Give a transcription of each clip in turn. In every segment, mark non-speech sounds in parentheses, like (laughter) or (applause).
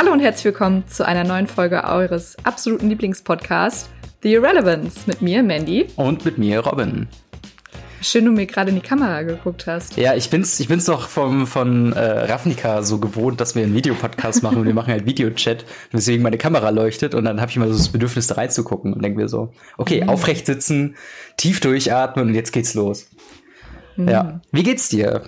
Hallo und herzlich willkommen zu einer neuen Folge eures absoluten Lieblingspodcasts, The Irrelevance, mit mir, Mandy. Und mit mir, Robin. Schön, du mir gerade in die Kamera geguckt hast. Ja, ich bin's, ich bin's doch vom, von äh, Ravnica so gewohnt, dass wir einen Videopodcast machen und wir machen halt Videochat, weswegen meine Kamera leuchtet und dann habe ich immer so das Bedürfnis, da reinzugucken und denke mir so, okay, mhm. aufrecht sitzen, tief durchatmen und jetzt geht's los. Mhm. Ja. Wie geht's dir?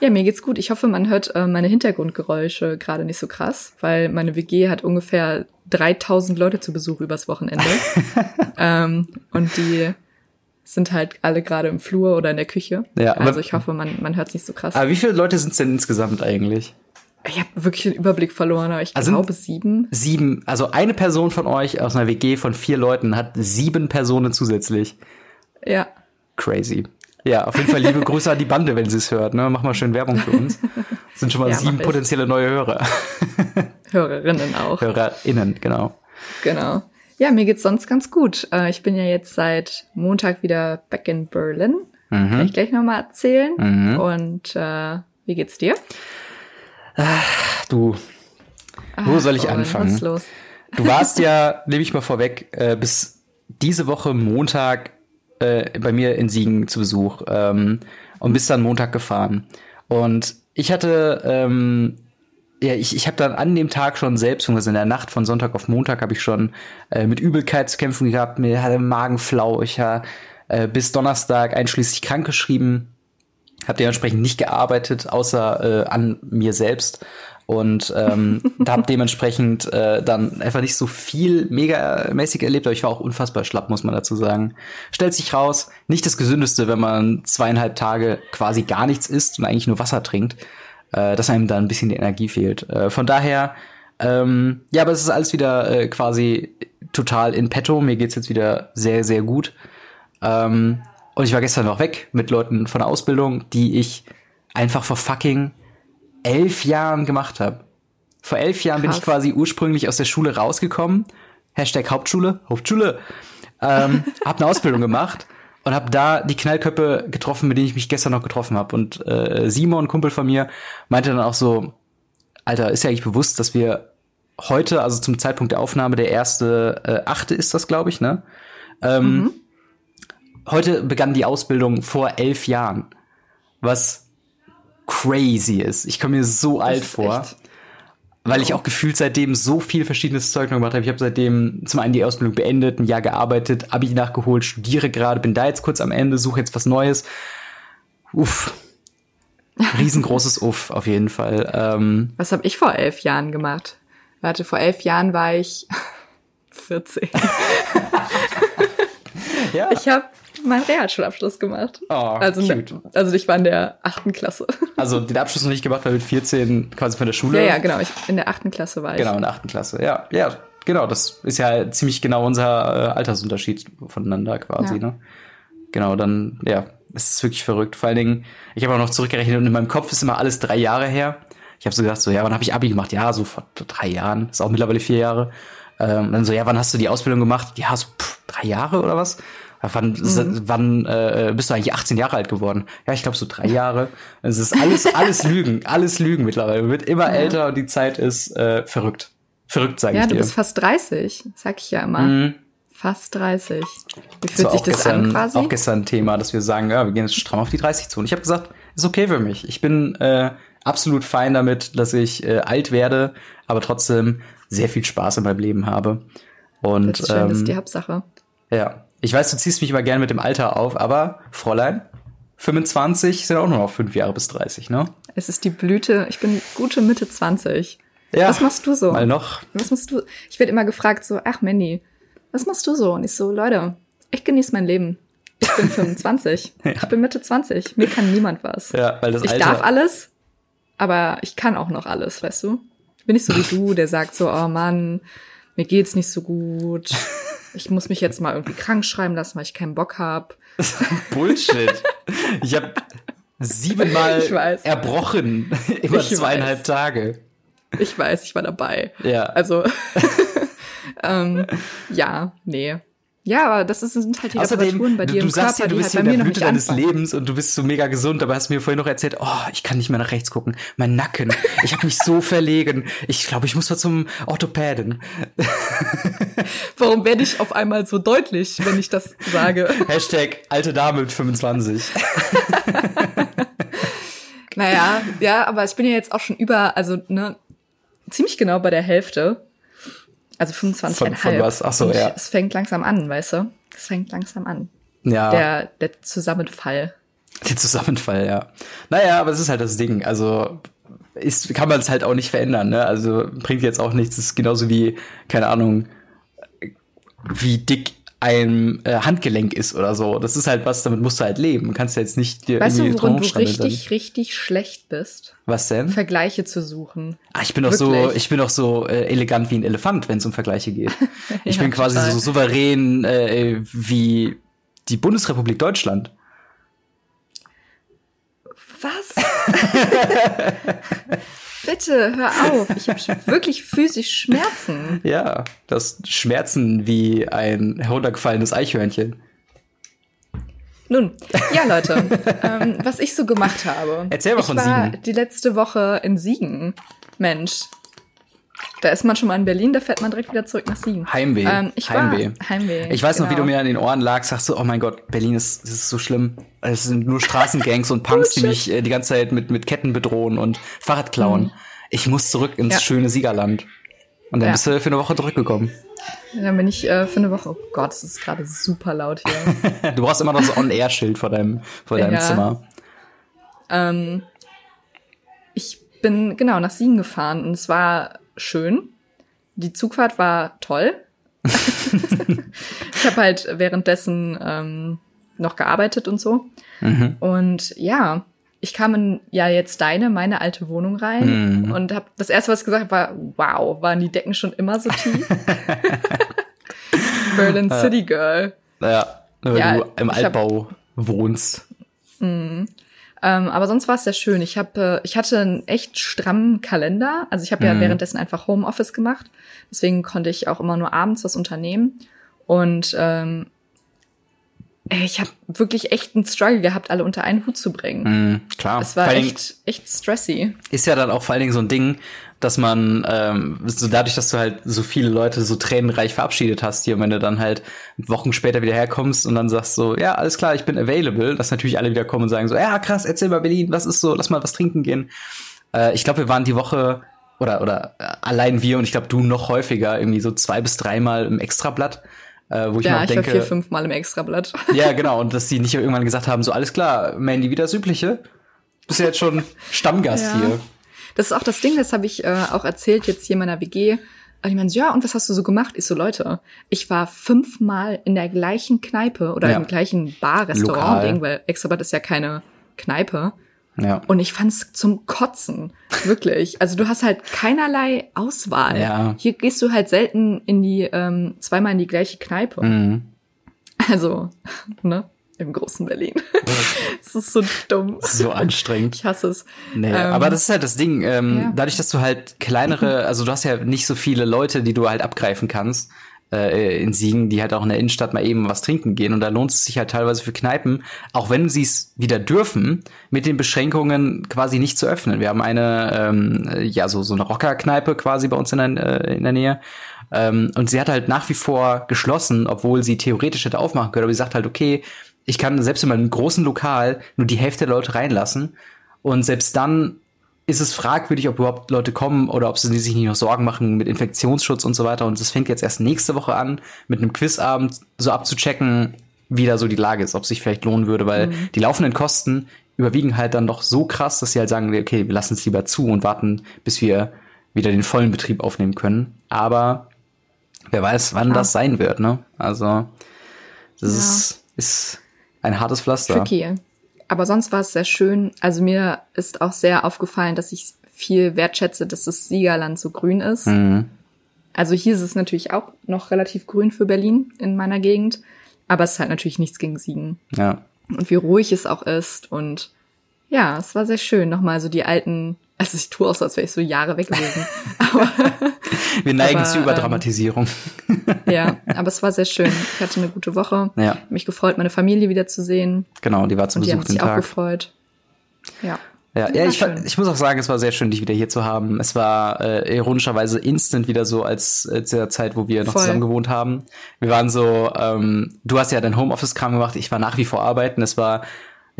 Ja, mir geht's gut. Ich hoffe, man hört äh, meine Hintergrundgeräusche gerade nicht so krass, weil meine WG hat ungefähr 3000 Leute zu Besuch übers Wochenende. (laughs) ähm, und die sind halt alle gerade im Flur oder in der Küche. Ja, also ich hoffe, man, man hört es nicht so krass. Aber wie viele Leute sind es denn insgesamt eigentlich? Ich habe wirklich den Überblick verloren, aber ich also glaube sieben. Sieben. Also eine Person von euch aus einer WG von vier Leuten hat sieben Personen zusätzlich. Ja. Crazy. Ja, auf jeden Fall liebe Grüße an die Bande, wenn sie es hört. Ne? Mach mal schön Werbung für uns. Das sind schon mal ja, sieben potenzielle neue Hörer. Hörerinnen auch. Hörerinnen, genau. Genau. Ja, mir geht's sonst ganz gut. Äh, ich bin ja jetzt seit Montag wieder back in Berlin. Mhm. Kann ich gleich nochmal erzählen. Mhm. Und äh, wie geht's dir? Ach, du, wo Ach, soll ich anfangen? Was ist los? Du warst ja, (laughs) nehme ich mal vorweg, äh, bis diese Woche Montag äh, bei mir in Siegen zu Besuch ähm, und bist dann Montag gefahren. Und ich hatte ähm, ja, ich, ich habe dann an dem Tag schon selbst, also in der Nacht von Sonntag auf Montag, habe ich schon äh, mit Übelkeit zu kämpfen gehabt, mir hatte Magenflau, ich habe äh, bis Donnerstag einschließlich krankgeschrieben, habe dementsprechend nicht gearbeitet, außer äh, an mir selbst und ähm, (laughs) habe dementsprechend äh, dann einfach nicht so viel megamäßig erlebt, aber ich war auch unfassbar schlapp, muss man dazu sagen. Stellt sich raus, nicht das Gesündeste, wenn man zweieinhalb Tage quasi gar nichts isst und eigentlich nur Wasser trinkt äh, dass einem da ein bisschen die Energie fehlt. Äh, von daher, ähm, ja, aber es ist alles wieder äh, quasi total in petto. Mir geht's jetzt wieder sehr, sehr gut. Ähm, und ich war gestern noch weg mit Leuten von der Ausbildung, die ich einfach vor fucking elf Jahren gemacht habe. Vor elf Jahren Krass. bin ich quasi ursprünglich aus der Schule rausgekommen. Hashtag Hauptschule, Hauptschule. Ähm, (laughs) hab eine Ausbildung gemacht und habe da die Knallköpfe getroffen, mit denen ich mich gestern noch getroffen habe. Und äh, Simon, Kumpel von mir, meinte dann auch so, Alter, ist ja eigentlich bewusst, dass wir heute, also zum Zeitpunkt der Aufnahme, der erste äh, achte ist das, glaube ich, ne? Ähm, mhm. Heute begann die Ausbildung vor elf Jahren, was crazy ist. Ich komme mir so das alt vor. Echt weil ich auch gefühlt seitdem so viel verschiedenes Zeug noch gemacht habe. Ich habe seitdem zum einen die Ausbildung beendet, ein Jahr gearbeitet, Abi nachgeholt, studiere gerade, bin da jetzt kurz am Ende, suche jetzt was Neues. Uff. Riesengroßes (laughs) Uff, auf jeden Fall. Ähm, was habe ich vor elf Jahren gemacht? Warte, vor elf Jahren war ich (laughs) 14. (laughs) ja. Ich habe meinen Realschulabschluss gemacht. Oh, also, cute. also ich war in der achten Klasse. (laughs) Also den Abschluss noch nicht gemacht, weil mit 14 quasi von der Schule. Ja, ja, genau. Ich, in der achten Klasse war ich. Genau, in der achten Klasse. Ja, ja, genau. Das ist ja ziemlich genau unser äh, Altersunterschied voneinander quasi, ja. ne? Genau, dann, ja, es ist wirklich verrückt. Vor allen Dingen, ich habe auch noch zurückgerechnet und in meinem Kopf ist immer alles drei Jahre her. Ich habe so gedacht, so, ja, wann habe ich Abi gemacht? Ja, so vor drei Jahren. Ist auch mittlerweile vier Jahre. Ähm, dann so, ja, wann hast du die Ausbildung gemacht? Ja, so pff, drei Jahre oder was? Wann, mhm. wann äh, bist du eigentlich 18 Jahre alt geworden? Ja, ich glaube so drei Jahre. Es ist alles, alles Lügen, (laughs) alles Lügen mittlerweile. Man wird immer ja. älter und die Zeit ist äh, verrückt. Verrückt, sage ja, ich dir. Ja, du bist fast 30, sag ich ja immer. Mhm. Fast 30. Wie fühlt das sich das gestern, an quasi? Auch gestern ein Thema, dass wir sagen, ja, wir gehen jetzt stramm auf die 30 zu. Und ich habe gesagt, ist okay für mich. Ich bin äh, absolut fein damit, dass ich äh, alt werde, aber trotzdem sehr viel Spaß in meinem Leben habe. Und, das ist schön, ähm, das ist die Hauptsache. Ja, ich weiß, du ziehst mich immer gerne mit dem Alter auf, aber Fräulein, 25 sind auch nur noch fünf Jahre bis 30, ne? Es ist die Blüte. Ich bin gute Mitte 20. Ja. Was machst du so? Mal noch. Was machst du? Ich werde immer gefragt so, ach Mandy, was machst du so? Und ich so, Leute, ich genieße mein Leben. Ich bin (laughs) 25. ja. Ich bin Mitte 20. Mir kann niemand was. Ja, weil das ich Alter darf alles, aber ich kann auch noch alles, weißt du? Ich bin nicht so wie (laughs) du, der sagt so, oh Mann, mir geht's nicht so gut. ich muss mich jetzt mal irgendwie krank schreiben lassen, weil ich keinen Bock habe. (laughs) Bullshit. Ich habe siebenmal erbrochen (laughs) über ich zweieinhalb weiß. Tage. Ich weiß, ich war dabei. Ja. Also, (laughs) ähm, ja, nee. Ja, aber das sind halt die Außerdem, Temperaturen bei dir du, du sagst Körper, ja, du bist halt hier in der Blüte deines Lebens und du bist so mega gesund, aber hast mir vorhin noch erzählt, oh, ich kann nicht mehr nach rechts gucken. Mein Nacken, ich habe mich so (laughs) verlegen. Ich glaube, ich muss mal zum Orthopäden. (laughs) Warum werde ich auf einmal so deutlich, wenn ich das sage? (laughs) Hashtag alte Dame mit 25. naja, ja, aber ich bin ja jetzt auch schon über, also ne, ziemlich genau bei der Hälfte. Also 25,5. Von, von was? Ach so, ja. Es fängt langsam an, weißt du? Es fängt langsam an. Ja. Der, der Zusammenfall. Der Zusammenfall, ja. Naja, aber es ist halt das Ding. Also ist, kann man es halt auch nicht verändern, ne? Also bringt jetzt auch nichts. Es ist genauso wie, keine Ahnung, wie dick ein äh, Handgelenk ist oder so. Das ist halt was, damit musst du halt leben. Du kannst ja jetzt nicht dir weißt irgendwie du, worin du richtig, dann. richtig schlecht bist? Was denn? Vergleiche zu suchen. Ah, ich bin doch so, ich bin doch so äh, elegant wie ein Elefant, wenn es um Vergleiche geht. (laughs) Ich ja, bin quasi total. so souverän äh, wie die Bundesrepublik Deutschland. Was? (laughs) (laughs) Bitte, hör auf. Ich habe (laughs) wirklich physisch Schmerzen. Ja, das Schmerzen wie ein heruntergefallenes Eichhörnchen. Nun, ja, Leute, ähm, was ich so gemacht habe. Erzähl mal ich von war Siegen. die letzte Woche in Siegen. Mensch, da ist man schon mal in Berlin, da fährt man direkt wieder zurück nach Siegen. Heimweh. Ähm, ich Heimweh. War, Heimweh. Ich weiß genau. noch, wie du genau. mir an den Ohren lagst, sagst du, oh mein Gott, Berlin ist, ist so schlimm. Es sind nur Straßengangs und Punks, (laughs) oh, die mich äh, die ganze Zeit mit, mit Ketten bedrohen und Fahrrad klauen. Mhm. Ich muss zurück ins ja. schöne Siegerland. Und dann ja. bist du für eine Woche zurückgekommen. Dann bin ich äh, für eine Woche. Oh Gott, es ist gerade super laut hier. (laughs) du brauchst immer noch so On-Air-Schild vor deinem, vor deinem ja. Zimmer. Ähm, ich bin genau nach Siegen gefahren und es war schön. Die Zugfahrt war toll. (laughs) ich habe halt währenddessen ähm, noch gearbeitet und so. Mhm. Und ja, ich kam in ja jetzt deine, meine alte Wohnung rein mhm. und habe das erste, was ich gesagt habe, war, wow, waren die Decken schon immer so tief? (laughs) Berlin City Girl. Ja, wenn ja, du im Altbau hab, wohnst. Mh. Ähm, aber sonst war es sehr schön. Ich habe, äh, ich hatte einen echt strammen Kalender. Also ich habe ja mhm. währenddessen einfach Homeoffice gemacht. Deswegen konnte ich auch immer nur abends was unternehmen. Und ähm, ich habe wirklich echt einen Struggle gehabt, alle unter einen Hut zu bringen. Mhm, klar. Es war echt, echt stressy. Ist ja dann auch vor allen Dingen so ein Ding, dass man ähm, so dadurch, dass du halt so viele Leute so tränenreich verabschiedet hast hier, und wenn du dann halt Wochen später wieder herkommst und dann sagst so, ja, alles klar, ich bin available, dass natürlich alle wieder kommen und sagen so, ja, krass, erzähl mal Berlin, was ist so, lass mal was trinken gehen. Äh, ich glaube, wir waren die Woche oder oder äh, allein wir und ich glaube du noch häufiger irgendwie so zwei bis dreimal im Extrablatt. Äh, wo ich ja, mal ich denke, war vier, fünf Mal im Extrablatt. (laughs) Ja, genau. Und dass die nicht irgendwann gesagt haben, so alles klar, Mandy, wie das Übliche. Bist ja jetzt schon (laughs) Stammgast ja. hier. Das ist auch das Ding, das habe ich äh, auch erzählt jetzt hier in meiner WG. Und ich meine, ja, und was hast du so gemacht? Ich so, Leute, ich war fünfmal in der gleichen Kneipe oder ja. im gleichen Bar, Restaurant, weil Extrablatt ist ja keine Kneipe. Ja. Und ich fand's zum Kotzen, wirklich. Also du hast halt keinerlei Auswahl. Ja. Hier gehst du halt selten in die ähm, zweimal in die gleiche Kneipe. Mhm. Also, ne? Im großen Berlin. (laughs) Es ist so dumm. So anstrengend. Ich hasse es. Nee, ähm, aber das ist halt das Ding. Ähm, ja. Dadurch, dass du halt kleinere, (laughs) also du hast ja nicht so viele Leute, die du halt abgreifen kannst äh, in Siegen, die halt auch in der Innenstadt mal eben was trinken gehen. Und da lohnt es sich halt teilweise für Kneipen, auch wenn sie es wieder dürfen, mit den Beschränkungen quasi nicht zu öffnen. Wir haben eine, ähm, ja, so, so eine Rockerkneipe quasi bei uns in der, äh, in der Nähe. Ähm, und sie hat halt nach wie vor geschlossen, obwohl sie theoretisch hätte aufmachen können. Aber sie sagt halt, okay, ich kann selbst in meinem großen Lokal nur die Hälfte der Leute reinlassen. Und selbst dann ist es fragwürdig, ob überhaupt Leute kommen oder ob sie sich nicht noch Sorgen machen mit Infektionsschutz und so weiter. Und es fängt jetzt erst nächste Woche an, mit einem Quizabend so abzuchecken, wie da so die Lage ist, ob es sich vielleicht lohnen würde, weil mhm. die laufenden Kosten überwiegen halt dann doch so krass, dass sie halt sagen, okay, wir lassen es lieber zu und warten, bis wir wieder den vollen Betrieb aufnehmen können. Aber wer weiß, wann ah. das sein wird, ne? Also, das ja. ist, ist ein hartes Pflaster. Tricky. Aber sonst war es sehr schön. Also mir ist auch sehr aufgefallen, dass ich viel wertschätze, dass das Siegerland so grün ist. Mhm. Also hier ist es natürlich auch noch relativ grün für Berlin in meiner Gegend. Aber es ist halt natürlich nichts gegen Siegen. Ja. Und wie ruhig es auch ist. Und ja, es war sehr schön, nochmal so die alten Also ich tue auch so, als wäre ich so Jahre weg gewesen. (laughs) aber, Wir neigen aber, Überdramatisierung. Ähm, (laughs) ja, aber es war sehr schön. Ich hatte eine gute Woche. Ja. Mich gefreut, meine Familie wiederzusehen. Genau, die war zu Besuch die haben sich auch gefreut. Ja. Ja, ja ich, ich muss auch sagen, es war sehr schön, dich wieder hier zu haben. Es war äh, ironischerweise instant wieder so als äh, zu der Zeit, wo wir noch Voll. zusammen gewohnt haben. Wir waren so, ähm, du hast ja dein Homeoffice-Kram gemacht, ich war nach wie vor arbeiten. Es war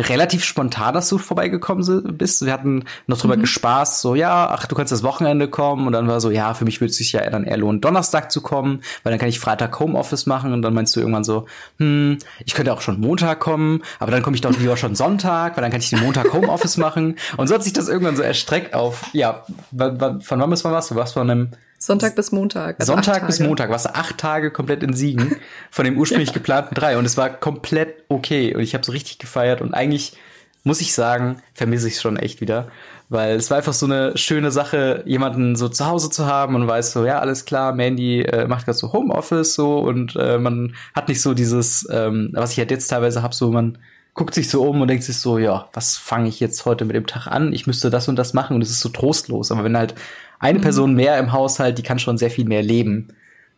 relativ spontan, dass du vorbeigekommen bist. Wir hatten noch drüber mhm. gespaßt, so, ja, ach, du kannst das Wochenende kommen. Und dann war so, ja, für mich würde es sich ja dann eher lohnen, Donnerstag zu kommen, weil dann kann ich Freitag Homeoffice machen. Und dann meinst du irgendwann so, hm, ich könnte auch schon Montag kommen, aber dann komme ich doch lieber schon Sonntag, weil dann kann ich den Montag Homeoffice machen. Und so hat sich das irgendwann so erstreckt auf, ja, von wann bis wann warst du? Was von einem Sonntag bis Montag. Also Sonntag bis Montag, warst du acht Tage komplett in Siegen (laughs) von dem ursprünglich ja. geplanten drei. Und es war komplett okay. Und ich habe so richtig gefeiert. Und eigentlich muss ich sagen, vermisse ich es schon echt wieder. Weil es war einfach so eine schöne Sache, jemanden so zu Hause zu haben und weiß so, ja, alles klar, Mandy äh, macht gerade so Homeoffice so und äh, man hat nicht so dieses, ähm, was ich halt jetzt teilweise habe, so man guckt sich so um und denkt sich so, ja, was fange ich jetzt heute mit dem Tag an? Ich müsste das und das machen und es ist so trostlos. Aber wenn halt eine mhm. Person mehr im Haushalt, die kann schon sehr viel mehr Leben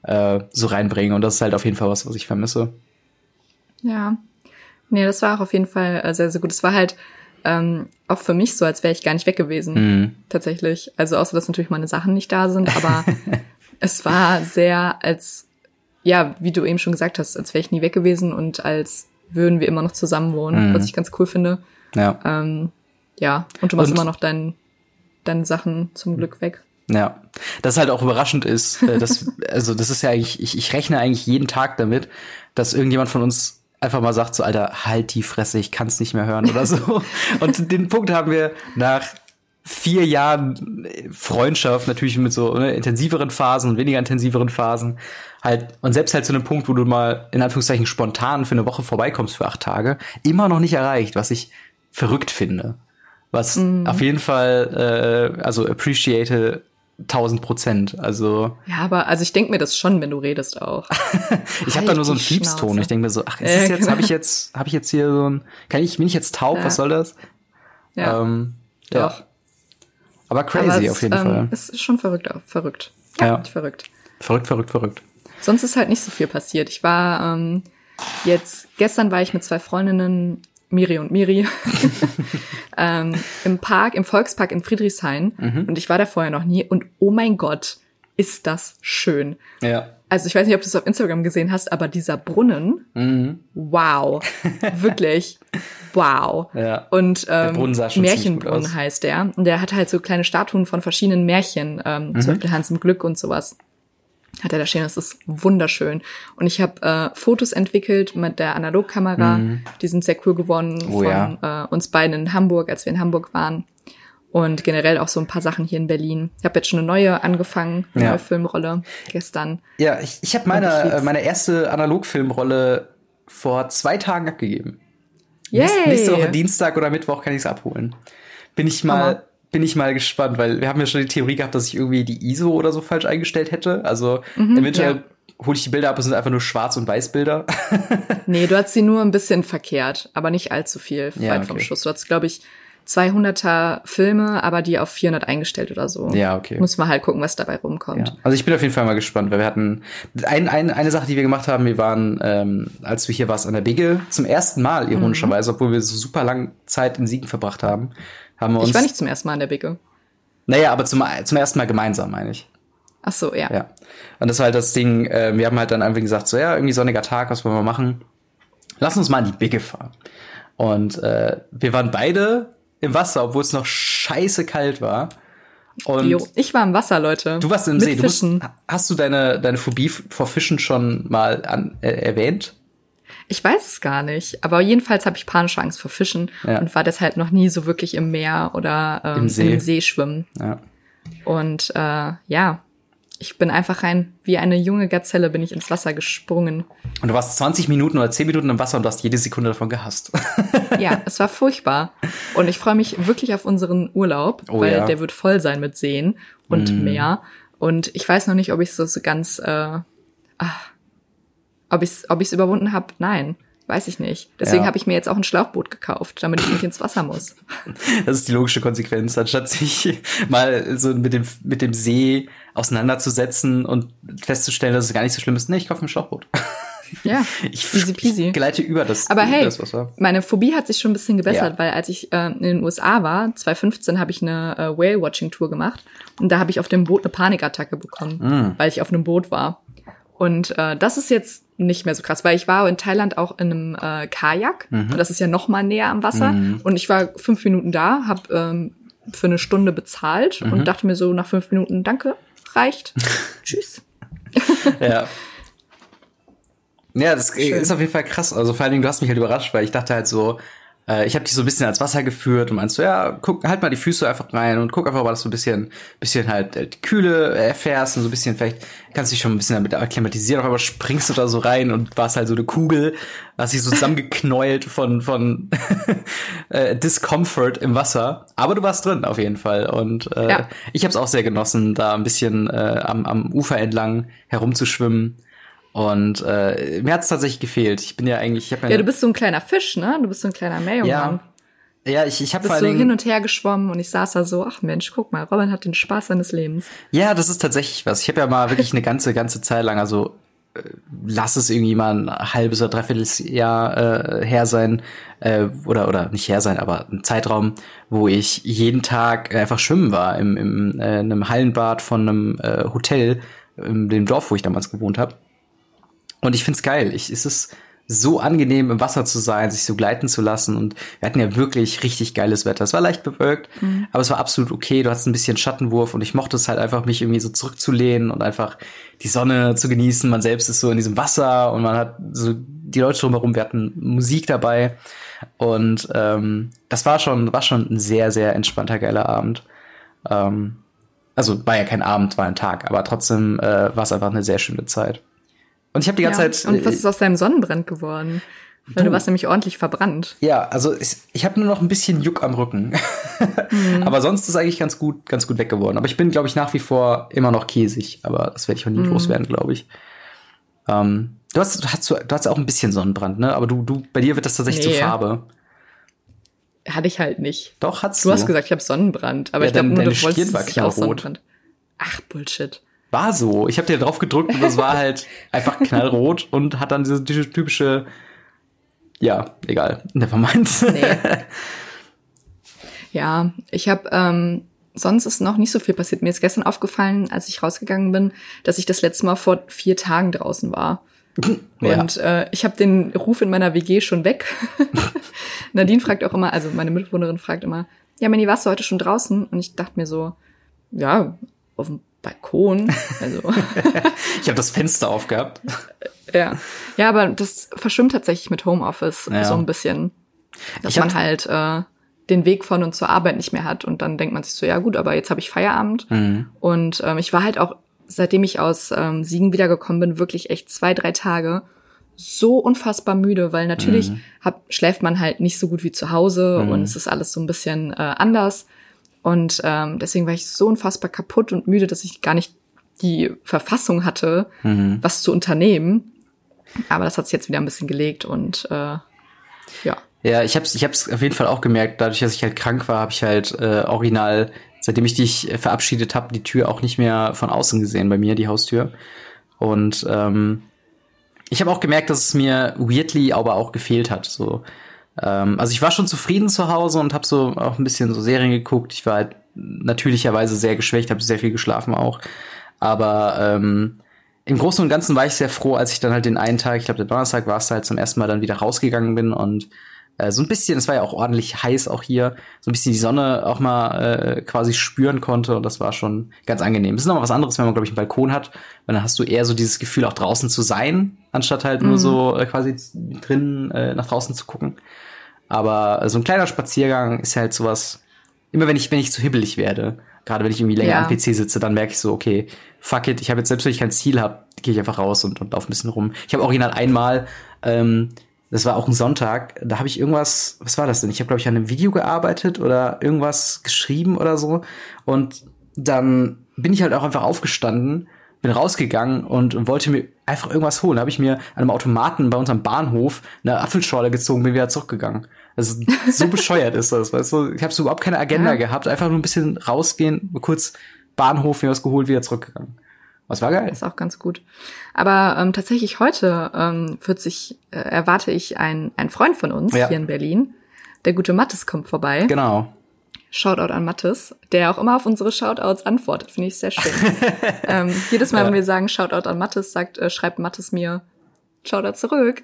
äh, so reinbringen. Und das ist halt auf jeden Fall was, was ich vermisse. Ja. Nee, das war auch auf jeden Fall äh, sehr, sehr gut. Es war halt ähm, auch für mich so, als wäre ich gar nicht weg gewesen. Mhm. Tatsächlich. Also außer, dass natürlich meine Sachen nicht da sind, aber (laughs) es war sehr als, ja, wie du eben schon gesagt hast, als wäre ich nie weg gewesen und als würden wir immer noch zusammen wohnen, mhm. was ich ganz cool finde. Ja. Ähm, ja, und du machst und, immer noch dein, deine Sachen zum Glück weg. Ja, das halt auch überraschend ist, äh, dass, (laughs) also das ist ja eigentlich, ich, ich rechne eigentlich jeden Tag damit, dass irgendjemand von uns einfach mal sagt so, Alter, halt die Fresse, ich kann's nicht mehr hören oder so. (laughs) Und den Punkt haben wir nach vier Jahren Freundschaft, natürlich mit so ne, intensiveren Phasen und weniger intensiveren Phasen, halt, und selbst halt zu einem Punkt, wo du mal in Anführungszeichen spontan für eine Woche vorbeikommst für acht Tage, immer noch nicht erreicht, was ich verrückt finde. Was mm. auf jeden Fall, äh, also appreciate 1000 Prozent. Also. Ja, aber also ich denke mir das schon, wenn du redest auch. (laughs) ich habe da nur so einen Fiepston. Ich denke mir so, ach, ist das jetzt, genau. habe ich jetzt, habe ich jetzt hier so ein, kann ich, bin ich jetzt taub? Ja. Was soll das? Ja. Ähm, ja. Doch. Aber crazy aber es, auf jeden ähm, Fall. Ist schon verrückt, auch verrückt. Ja, ja. verrückt. Verrückt, verrückt, verrückt. Sonst ist halt nicht so viel passiert. Ich war ähm, jetzt gestern war ich mit zwei Freundinnen Miri und Miri, (laughs) ähm, im Park, im Volkspark in Friedrichshain. Mhm. Und ich war da vorher noch nie. Und oh mein Gott, ist das schön. Ja. Also ich weiß nicht, ob du es auf Instagram gesehen hast, aber dieser Brunnen, mhm. wow, (laughs) wirklich, wow. Ja. Und ähm, Märchenbrunnen heißt der. Und der hat halt so kleine Statuen von verschiedenen Märchen, ähm, mhm. zum Beispiel Hans im Glück und sowas hat er da stehen. Das ist wunderschön. Und ich habe äh, Fotos entwickelt mit der Analogkamera. Mhm. Die sind sehr cool geworden oh, von ja. äh, uns beiden in Hamburg, als wir in Hamburg waren. Und generell auch so ein paar Sachen hier in Berlin. Ich habe jetzt schon eine neue angefangen, eine ja. neue Filmrolle gestern. Ja, ich, ich habe meine, ich meine erste Analogfilmrolle vor zwei Tagen abgegeben. Yay. Nächste Woche Dienstag oder Mittwoch kann ich es abholen. Bin ich mal bin ich mal gespannt, weil wir haben ja schon die Theorie gehabt, dass ich irgendwie die ISO oder so falsch eingestellt hätte. Also mhm, eventuell ja. hole ich die Bilder ab, es sind einfach nur Schwarz- und Weißbilder. (laughs) nee, du hast sie nur ein bisschen verkehrt, aber nicht allzu viel ja, okay. vom Schuss. Du hast, glaube ich, 200er Filme, aber die auf 400 eingestellt oder so. Ja, okay. Muss man halt gucken, was dabei rumkommt. Ja. Also ich bin auf jeden Fall mal gespannt, weil wir hatten ein, ein, eine Sache, die wir gemacht haben, wir waren, ähm, als du hier warst an der Bigge, zum ersten Mal ironischerweise, mhm. obwohl wir so super lange Zeit in Siegen verbracht haben, haben wir uns. Ich war nicht zum ersten Mal in der Bigge. Naja, aber zum, zum ersten Mal gemeinsam, meine ich. Ach so, ja. Ja. Und das war halt das Ding, äh, wir haben halt dann einfach gesagt, so ja, irgendwie sonniger Tag, was wollen wir machen? Lass uns mal in die Bigge fahren. Und äh, wir waren beide im Wasser, obwohl es noch scheiße kalt war. Und jo, ich war im Wasser, Leute. Du warst im See. Du musst, hast du deine, deine Phobie vor Fischen schon mal an, äh, erwähnt? Ich weiß es gar nicht, aber jedenfalls habe ich panische Angst vor Fischen ja. und war deshalb noch nie so wirklich im Meer oder ähm, Im, See. im See schwimmen. Ja. Und äh, ja, ich bin einfach rein, wie eine junge Gazelle bin ich ins Wasser gesprungen. Und du warst 20 Minuten oder 10 Minuten im Wasser und du hast jede Sekunde davon gehasst. ja, (laughs) es war furchtbar. Und ich freue mich wirklich auf unseren Urlaub, oh, weil ja. der wird voll sein mit Seen und mm. Meer. Und ich weiß noch nicht, ob ich so, so ganz, äh, ach, ob ich es ob ich's überwunden habe, nein. weiß ich nicht. Deswegen ja. habe ich mir jetzt auch ein Schlauchboot gekauft, damit ich nicht ins Wasser muss. (laughs) Das ist die logische Konsequenz, anstatt sich mal so mit dem, mit dem See auseinanderzusetzen und festzustellen, dass es gar nicht so schlimm ist. Nee, ich kaufe ein Schlauchboot. (laughs) Ja, (laughs) ich, easy peasy. Ich gleite über das. Aber hey, das meine Phobie hat sich schon ein bisschen gebessert, ja. weil als ich äh, in den USA war, 2015, habe ich eine äh, Whale-Watching-Tour gemacht und da habe ich auf dem Boot eine Panikattacke bekommen, mm. weil ich auf einem Boot war. Und äh, das ist jetzt nicht mehr so krass, weil ich war in Thailand auch in einem äh, Kajak mhm. und das ist ja noch mal näher am Wasser. Mhm. Und ich war fünf Minuten da, habe ähm, für eine Stunde bezahlt mhm. und dachte mir so nach fünf Minuten, danke, reicht, (laughs) tschüss. ja. Ja, das Schön. ist auf jeden Fall krass. Also vor allen Dingen, du hast mich halt überrascht, weil ich dachte halt so, äh, ich habe dich so ein bisschen als Wasser geführt und meinst so, ja, guck, halt mal die Füße einfach rein und guck einfach dass du ein bisschen, bisschen halt äh, die Kühle erfährst und so ein bisschen, vielleicht kannst du dich schon ein bisschen damit akklimatisieren, auf einmal springst du da so rein und warst halt so eine Kugel, hast dich so zusammengeknäult von, von (laughs) äh, Discomfort im Wasser. Aber du warst drin auf jeden Fall. Und äh, ja. ich habe es auch sehr genossen, da ein bisschen äh, am, am Ufer entlang herumzuschwimmen. Und äh, mir hat's tatsächlich gefehlt. Ich bin ja eigentlich. Ich hab ja, du bist so ein kleiner Fisch, ne? Du bist so ein kleiner Meerjungmann. Ja. Ja, ich, ich habe vor so hin und her geschwommen und ich saß da so, ach Mensch, guck mal, Robin hat den Spaß seines Lebens. Ja, das ist tatsächlich was. Ich habe ja mal wirklich eine ganze, ganze Zeit lang, also äh, lass es irgendwie mal ein halbes oder dreiviertel Jahr äh, her sein, äh, oder, oder nicht her sein, aber ein Zeitraum, wo ich jeden Tag einfach schwimmen war, im, im äh, einem Hallenbad von einem äh, Hotel, in dem Dorf, wo ich damals gewohnt habe. Und ich find's geil. Ich, es ist so angenehm, im Wasser zu sein, sich so gleiten zu lassen. Und wir hatten ja wirklich richtig geiles Wetter. Es war leicht bewölkt, mhm. aber es war absolut okay. Du hattest ein bisschen Schattenwurf und ich mochte es halt einfach, mich irgendwie so zurückzulehnen und einfach die Sonne zu genießen. Man selbst ist so in diesem Wasser und man hat so die Leute drumherum. Wir hatten Musik dabei. Und ähm, das war schon, war schon ein sehr, sehr entspannter, geiler Abend. Ähm, also war ja kein Abend, war ein Tag, aber trotzdem äh, war es einfach eine sehr schöne Zeit. Und ich habe die ganze ja, Zeit. Und was ist aus deinem Sonnenbrand geworden? Weil du, du warst nämlich ordentlich verbrannt. Ja, also ich, ich habe nur noch ein bisschen Juck am Rücken. mhm. (laughs) Aber sonst ist eigentlich ganz gut, ganz gut weg geworden. Aber ich bin, glaube ich, nach wie vor immer noch käsig. Aber das werde ich auch nie mhm. loswerden, glaube ich. Ähm, du hast, du hast, du hast auch ein bisschen Sonnenbrand, ne? Aber du, du, bei dir wird das tatsächlich nee. zur Farbe. Hatte ich halt nicht. Doch, hattest du. Du hast gesagt, ich habe Sonnenbrand. Aber ja, ich glaube nur, du wolltest war auch Sonnenbrand. Ach, Bullshit. War so. Ich habe dir drauf gedrückt und das war halt (laughs) einfach knallrot und hat dann diese, typische. Ja, egal. Nevermind. Nee. (laughs) Ja, ich habe ähm, sonst ist noch nicht so viel passiert. Mir ist gestern aufgefallen, als ich rausgegangen bin, dass ich das letzte Mal vor vier Tagen draußen war. Ja. Und äh, ich habe den Ruf in meiner WG schon weg. (laughs) Nadine fragt auch immer, also meine Mitbewohnerin fragt immer, ja, Manny, warst du heute schon draußen? Und ich dachte mir so, ja, auf dem Balkon. Also. (laughs) ich habe das Fenster aufgehabt. (laughs) Ja. Ja, aber das verschwimmt tatsächlich mit Homeoffice ja. so ein bisschen. Dass man halt äh, den Weg von und zur Arbeit nicht mehr hat. Und dann denkt man sich so, ja gut, aber jetzt habe ich Feierabend. Mhm. Und ähm, ich war halt auch, seitdem ich aus ähm, Siegen wiedergekommen bin, wirklich echt zwei, drei Tage so unfassbar müde, weil natürlich mhm. hab, schläft man halt nicht so gut wie zu Hause mhm. und es ist alles so ein bisschen äh, anders. Und ähm, deswegen war ich so unfassbar kaputt und müde, dass ich gar nicht die Verfassung hatte, mhm. was zu unternehmen. Aber das hat sich jetzt wieder ein bisschen gelegt und äh, ja. Ja, ich habe es ich hab's auf jeden Fall auch gemerkt, dadurch, dass ich halt krank war, habe ich halt äh, original, seitdem ich dich verabschiedet habe, die Tür auch nicht mehr von außen gesehen bei mir, die Haustür. Und ähm, ich habe auch gemerkt, dass es mir weirdly aber auch gefehlt hat. So, ähm, also ich war schon zufrieden zu Hause und habe so auch ein bisschen so Serien geguckt. Ich war halt natürlicherweise sehr geschwächt, habe sehr viel geschlafen auch. Aber ähm, im Großen und Ganzen war ich sehr froh, als ich dann halt den einen Tag, ich glaube der Donnerstag war es halt zum ersten Mal dann wieder rausgegangen bin und so ein bisschen, es war ja auch ordentlich heiß auch hier, so ein bisschen die Sonne auch mal äh, quasi spüren konnte und das war schon ganz angenehm. Es ist nochmal was anderes, wenn man, glaube ich, einen Balkon hat, weil dann hast du eher so dieses Gefühl, auch draußen zu sein, anstatt halt mhm. nur so äh, quasi drinnen äh, nach draußen zu gucken. Aber so ein kleiner Spaziergang ist halt sowas, immer wenn ich, wenn ich zu hibbelig werde, gerade wenn ich irgendwie länger ja. am PC sitze, dann merke ich so, okay, fuck it, ich habe jetzt selbst wenn ich kein Ziel habe, gehe ich einfach raus und, und laufe ein bisschen rum. Ich habe original einmal, ähm, das war auch ein Sonntag, da habe ich irgendwas, was war das denn? Ich habe, glaube ich, an einem Video gearbeitet oder irgendwas geschrieben oder so. Und dann bin ich halt auch einfach aufgestanden, bin rausgegangen und, wollte mir einfach irgendwas holen. Da habe ich mir an einem Automaten bei unserem Bahnhof eine Apfelschorle gezogen, bin wieder zurückgegangen. Also (laughs) so bescheuert ist das, weißt du? Ich habe so überhaupt keine Agenda ja. gehabt, einfach nur ein bisschen rausgehen, kurz Bahnhof, mir was geholt, wieder zurückgegangen. Was war geil. Das ist auch ganz gut. Aber ähm, tatsächlich heute ähm, wird sich, äh, erwarte ich ein, ein Freund von uns ja. hier in Berlin. Der gute Mattes kommt vorbei. Genau. Shoutout an Mattes, der auch immer auf unsere Shoutouts antwortet. Finde ich sehr schön. (laughs) ähm, jedes Mal, ja. wenn wir sagen Shoutout an Mattes, sagt, äh, schreibt Mattes mir Shoutout zurück.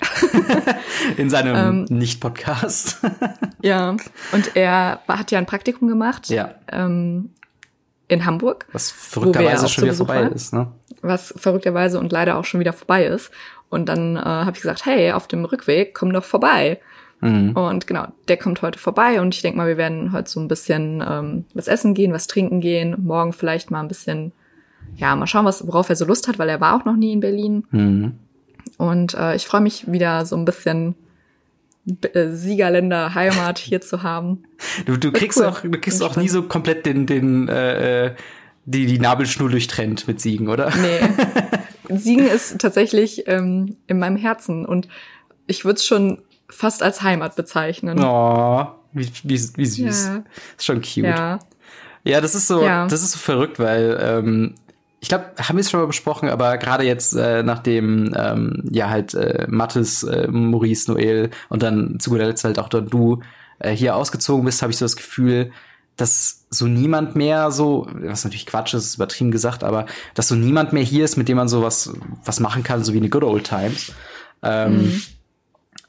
(laughs) In seinem ähm, Nicht-Podcast. (laughs) ja, und er hat ja ein Praktikum gemacht. Ja. Ähm, in Hamburg. Was verrückterweise schon wieder vorbei waren, ist, ne? Was verrückterweise und leider auch schon wieder vorbei ist. Und dann äh, habe ich gesagt, hey, auf dem Rückweg komm doch vorbei. Mhm. Und genau, der kommt heute vorbei und ich denke mal, wir werden heute so ein bisschen ähm, was essen gehen, was trinken gehen, morgen vielleicht mal ein bisschen, ja, mal schauen, was, worauf er so Lust hat, weil er war auch noch nie in Berlin. Mhm. Und äh, ich freue mich wieder so ein bisschen äh, Siegerländer Heimat hier zu haben. Du, du kriegst cool. auch, du kriegst auch nie so komplett den, den, äh, äh, die, die Nabelschnur durchtrennt mit Siegen, oder? Nee. (laughs) Siegen ist tatsächlich ähm, in meinem Herzen und ich würde es schon fast als Heimat bezeichnen. Oh, wie, wie, wie süß. Ja. Ist schon cute. Ja. Ja, das ist so, ja. das ist so verrückt, weil ähm, ich glaube, haben wir es schon mal besprochen, aber gerade jetzt, äh, nachdem ähm, ja halt äh, Mattes, äh, Maurice, Noel und dann zu guter Letzt halt auch dann du äh, hier ausgezogen bist, habe ich so das Gefühl, dass so niemand mehr so, was natürlich Quatsch ist, übertrieben gesagt, aber dass so niemand mehr hier ist, mit dem man so was, was machen kann, so wie eine Good Old Times. Ähm, mhm.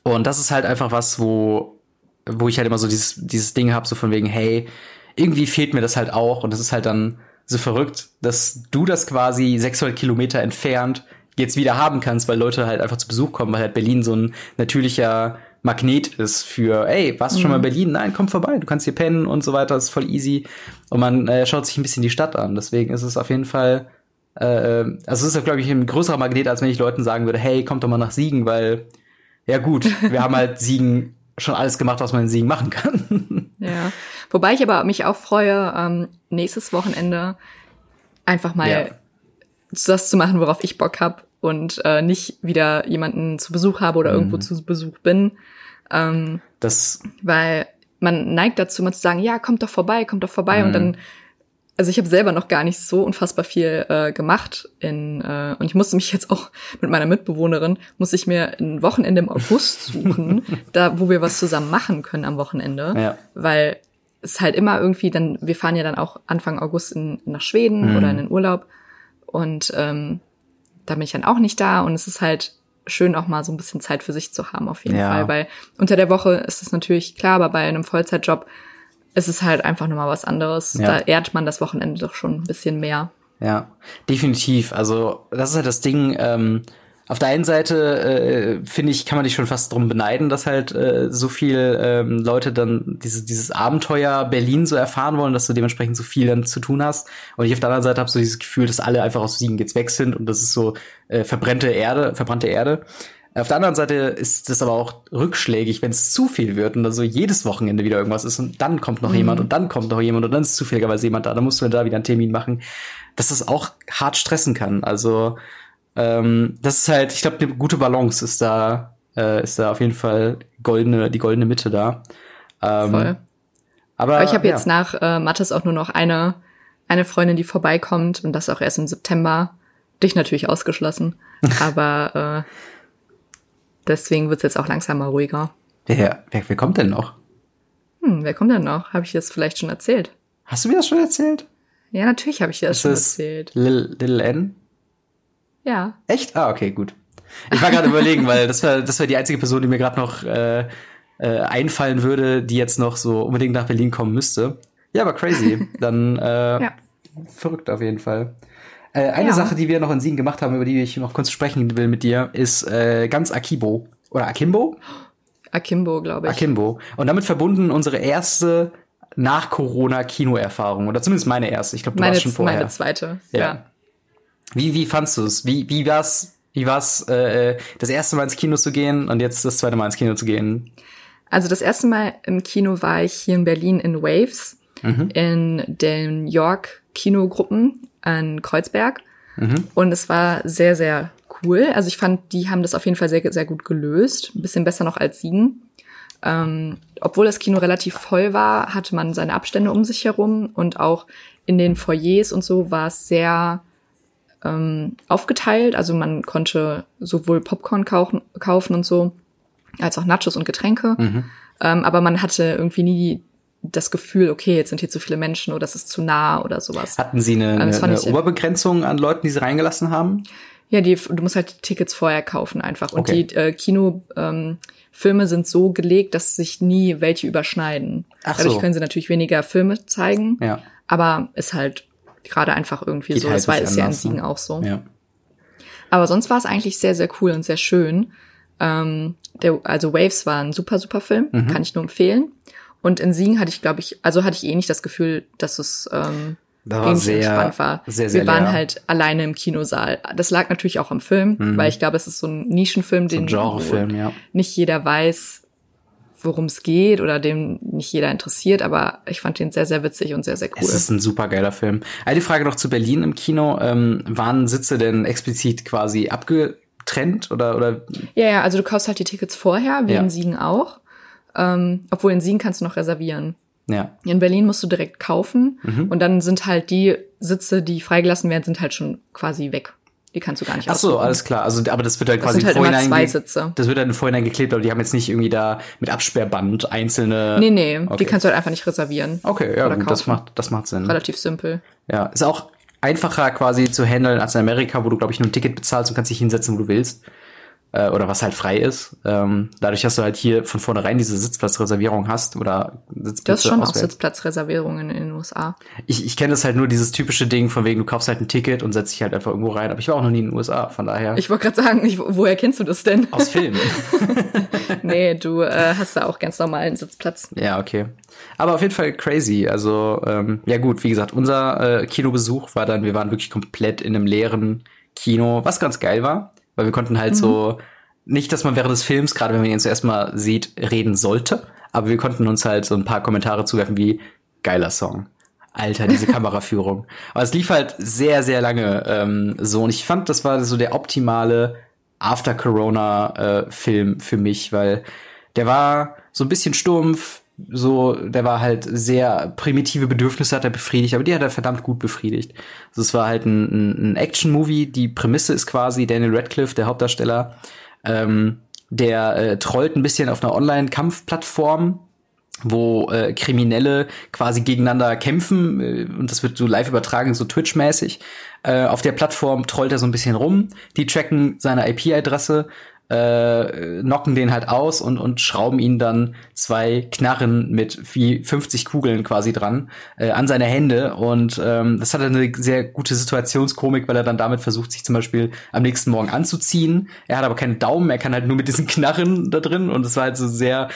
Und das ist halt einfach was, wo, wo ich halt immer so dieses, dieses Ding habe, so von wegen, hey, irgendwie fehlt mir das halt auch. Und das ist halt dann so verrückt, dass du das quasi 600 Kilometer entfernt jetzt wieder haben kannst, weil Leute halt einfach zu Besuch kommen, weil halt Berlin so ein natürlicher Magnet ist für, ey, warst du schon mal in mhm. Berlin? Nein, komm vorbei, du kannst hier pennen und so weiter, ist voll easy. Und man äh, schaut sich ein bisschen die Stadt an. Deswegen ist es auf jeden Fall, äh, also es ist, glaube ich, ein größerer Magnet, als wenn ich Leuten sagen würde, hey, kommt doch mal nach Siegen, weil, ja gut, (laughs) wir haben halt Siegen schon alles gemacht, was man in Siegen machen kann. ja. Wobei ich aber mich auch freue, ähm, nächstes Wochenende einfach mal ja. das zu machen, worauf ich Bock hab und äh, nicht wieder jemanden zu Besuch habe oder mhm. irgendwo zu Besuch bin. Ähm, das weil man neigt dazu, mal zu sagen, ja, kommt doch vorbei, kommt doch vorbei mhm. und dann also ich habe selber noch gar nicht so unfassbar viel äh, gemacht in äh, und ich musste mich jetzt auch mit meiner Mitbewohnerin muss ich mir ein Wochenende im August (laughs) suchen, da wo wir was zusammen machen können am Wochenende, ja. weil ist halt immer irgendwie dann, wir fahren ja dann auch Anfang August in, nach Schweden mhm. oder in den Urlaub und ähm, da bin ich dann auch nicht da und es ist halt schön auch mal so ein bisschen Zeit für sich zu haben auf jeden ja. Fall, weil unter der Woche ist es natürlich klar, aber bei einem Vollzeitjob ist es halt einfach nochmal was anderes. Ja. Da ehrt man das Wochenende doch schon ein bisschen mehr. Ja, definitiv. Also das ist halt das Ding. Ähm, auf der einen Seite äh, finde ich, kann man dich schon fast drum beneiden, dass halt äh, so viel ähm, Leute dann diese, dieses Abenteuer Berlin so erfahren wollen, dass du dementsprechend so viel dann zu tun hast. Und ich auf der anderen Seite habe so dieses Gefühl, dass alle einfach aus Siegen jetzt weg sind und das ist so äh, verbrannte Erde, verbrannte Erde. Auf der anderen Seite ist das aber auch rückschlägig, wenn es zu viel wird und also jedes Wochenende wieder irgendwas ist und dann kommt noch mhm. jemand und dann kommt noch jemand und dann ist zufälligerweise jemand da, dann musst du da wieder einen Termin machen, dass das auch hart stressen kann. Also ähm, das ist halt, ich glaube, eine gute Balance ist da, äh, ist da auf jeden Fall goldene, die goldene Mitte da. Ähm, Voll. Aber, aber ich habe ja. jetzt nach äh, Mattes auch nur noch eine, eine Freundin, die vorbeikommt und das auch erst im September. Dich natürlich ausgeschlossen. (laughs) aber äh, deswegen wird's jetzt auch langsam mal ruhiger. Wer, wer, wer kommt denn noch? Hm, wer kommt denn noch? Habe ich das vielleicht schon erzählt? Hast du mir das schon erzählt? Ja, natürlich habe ich dir das ist schon erzählt. Lil, Lil N? Ja. Echt? Ah, okay, gut. Ich war gerade (laughs) überlegen, weil das war das war die einzige Person, die mir gerade noch äh, äh, einfallen würde, die jetzt noch so unbedingt nach Berlin kommen müsste. Ja, aber crazy. (laughs) Dann äh, ja. verrückt auf jeden Fall. Äh, eine ja. Sache, die wir noch in Siegen gemacht haben, über die ich noch kurz sprechen will mit dir, ist äh, ganz Akibo oder Akimbo. Akimbo, glaube ich. Akimbo. Und damit verbunden unsere erste nach Corona Kinoerfahrung oder zumindest meine erste. Ich glaube, du meine, warst schon vorher. Meine zweite. ja. ja. Wie, wie fandst du es? Wie, wie war's, wie war's, äh, das erste Mal ins Kino zu gehen und jetzt das zweite Mal ins Kino zu gehen? Also das erste Mal im Kino war ich hier in Berlin in Waves, mhm. in den York Kinogruppen in Kreuzberg. Mhm. Und es war sehr, sehr cool. Also ich fand, die haben das auf jeden Fall sehr, sehr gut gelöst. Ein bisschen besser noch als Siegen. Ähm, obwohl das Kino relativ voll war, hatte man seine Abstände um sich herum und auch in den Foyers und so war es sehr ähm, aufgeteilt. Also man konnte sowohl Popcorn kaufen, kaufen und so, als auch Nachos und Getränke. Mhm. Ähm, aber man hatte irgendwie nie das Gefühl, okay, jetzt sind hier zu viele Menschen oder es ist zu nah oder sowas. Hatten Sie eine, ähm, eine, eine Oberbegrenzung an Leuten, die Sie reingelassen haben? Ja, die, du musst halt Tickets vorher kaufen einfach. Und okay. die äh, Kinofilme ähm, sind so gelegt, dass sich nie welche überschneiden. Ach Dadurch so. können sie natürlich weniger Filme zeigen. Ja. Aber ist halt gerade einfach irgendwie Geht so. Halt das war ist ja in Siegen ne? auch so. Ja. Aber sonst war es eigentlich sehr, sehr cool und sehr schön. Ähm, der, also Waves war ein super, super Film. Mhm. Kann ich nur empfehlen. Und in Siegen hatte ich, glaube ich, also hatte ich eh nicht das Gefühl, dass es ähm, da war sehr, entspannt war. Sehr, sehr Wir waren leer. halt alleine im Kinosaal. Das lag natürlich auch am Film, mhm. weil ich glaube, es ist so ein Nischenfilm, den so ein Genrefilm, ja. nicht jeder weiß, worum es geht oder dem nicht jeder interessiert, aber ich fand den sehr, sehr witzig und sehr, sehr cool. Es ist ein super geiler Film. Eine Frage noch zu Berlin im Kino. Ähm, waren Sitze denn explizit quasi abgetrennt oder, oder? Ja, ja, also du kaufst halt die Tickets vorher, wie ja. in Siegen auch. Ähm, obwohl in Siegen kannst du noch reservieren. Ja. In Berlin musst du direkt kaufen mhm. und dann sind halt die Sitze, die freigelassen werden, sind halt schon quasi weg. Die kannst du gar nicht Ach so, alles klar. Also, aber das wird halt das quasi halt vorhinein zwei Sitze. Das wird dann vorhinein geklebt, aber die haben jetzt nicht irgendwie da mit Absperrband einzelne. Nee, nee, okay. die kannst du halt einfach nicht reservieren. Okay, ja, gut, das macht, das macht Sinn. Relativ simpel. Ja, ist auch einfacher quasi zu handeln als in Amerika, wo du, glaube ich, nur ein Ticket bezahlst und kannst dich hinsetzen, wo du willst äh, oder was halt frei ist. Ähm, dadurch, dass du halt hier von vornherein diese Sitzplatzreservierung hast oder Sitzplätze. Du hast schon auswählt. auch Sitzplatzreservierungen in den USA. Ich, ich kenne das halt nur dieses typische Ding von wegen, du kaufst halt ein Ticket und setzt dich halt einfach irgendwo rein. Aber ich war auch noch nie in den USA, von daher. Ich wollte gerade sagen, ich, woher kennst du das denn? Aus Filmen. (laughs) nee, du äh, hast da auch ganz normal einen Sitzplatz. Ja, okay. Aber auf jeden Fall crazy. Also, ähm, ja gut, wie gesagt, unser äh, Kinobesuch war dann, wir waren wirklich komplett in einem leeren Kino, was ganz geil war weil wir konnten halt mhm. so, nicht, dass man während des Films, gerade wenn man ihn zuerst mal sieht, reden sollte, aber wir konnten uns halt so ein paar Kommentare zuwerfen wie, geiler Song. Alter, diese (laughs) Kameraführung. Aber es lief halt sehr, sehr lange ähm, so. Und ich fand, das war so der optimale After-Corona-Film äh, für mich, weil der war so ein bisschen stumpf, so, der war halt sehr primitive Bedürfnisse hat er befriedigt, aber die hat er verdammt gut befriedigt. Also es war halt ein, ein, Action-Movie. Die Prämisse ist quasi Daniel Radcliffe, der Hauptdarsteller, ähm, der äh, trollt ein bisschen auf einer Online-Kampfplattform, wo äh, Kriminelle quasi gegeneinander kämpfen äh, und das wird so live übertragen, so Twitch-mäßig. Äh, auf der Plattform trollt er so ein bisschen rum. Die tracken seine IP-Adresse äh, knocken den halt aus und, und schrauben ihn dann zwei Knarren mit wie 50 Kugeln quasi dran äh, an seine Hände. Und ähm, das hat eine sehr gute Situationskomik, weil er dann damit versucht, sich zum Beispiel am nächsten Morgen anzuziehen. Er hat aber keine Daumen, er kann halt nur mit diesen Knarren da drin. Und das war halt so sehr